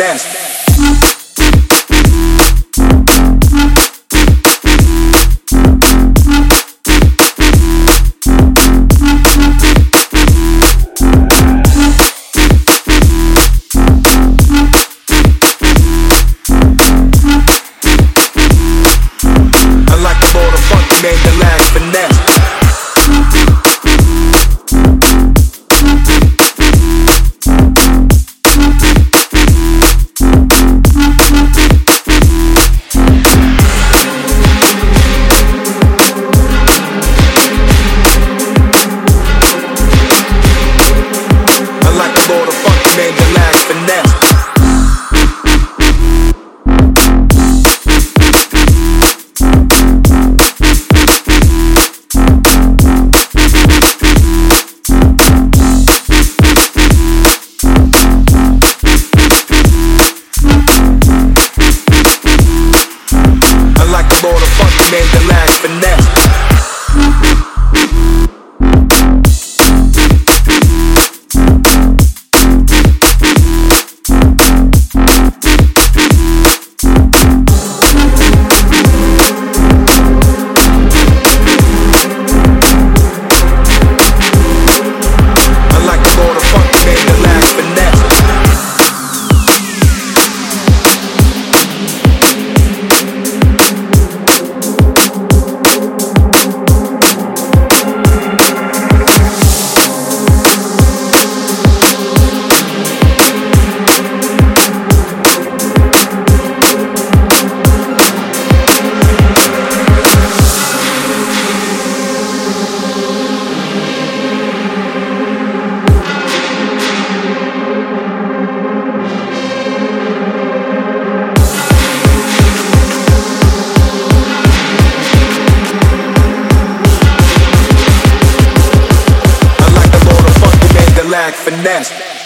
finesse. Made the lack finesse.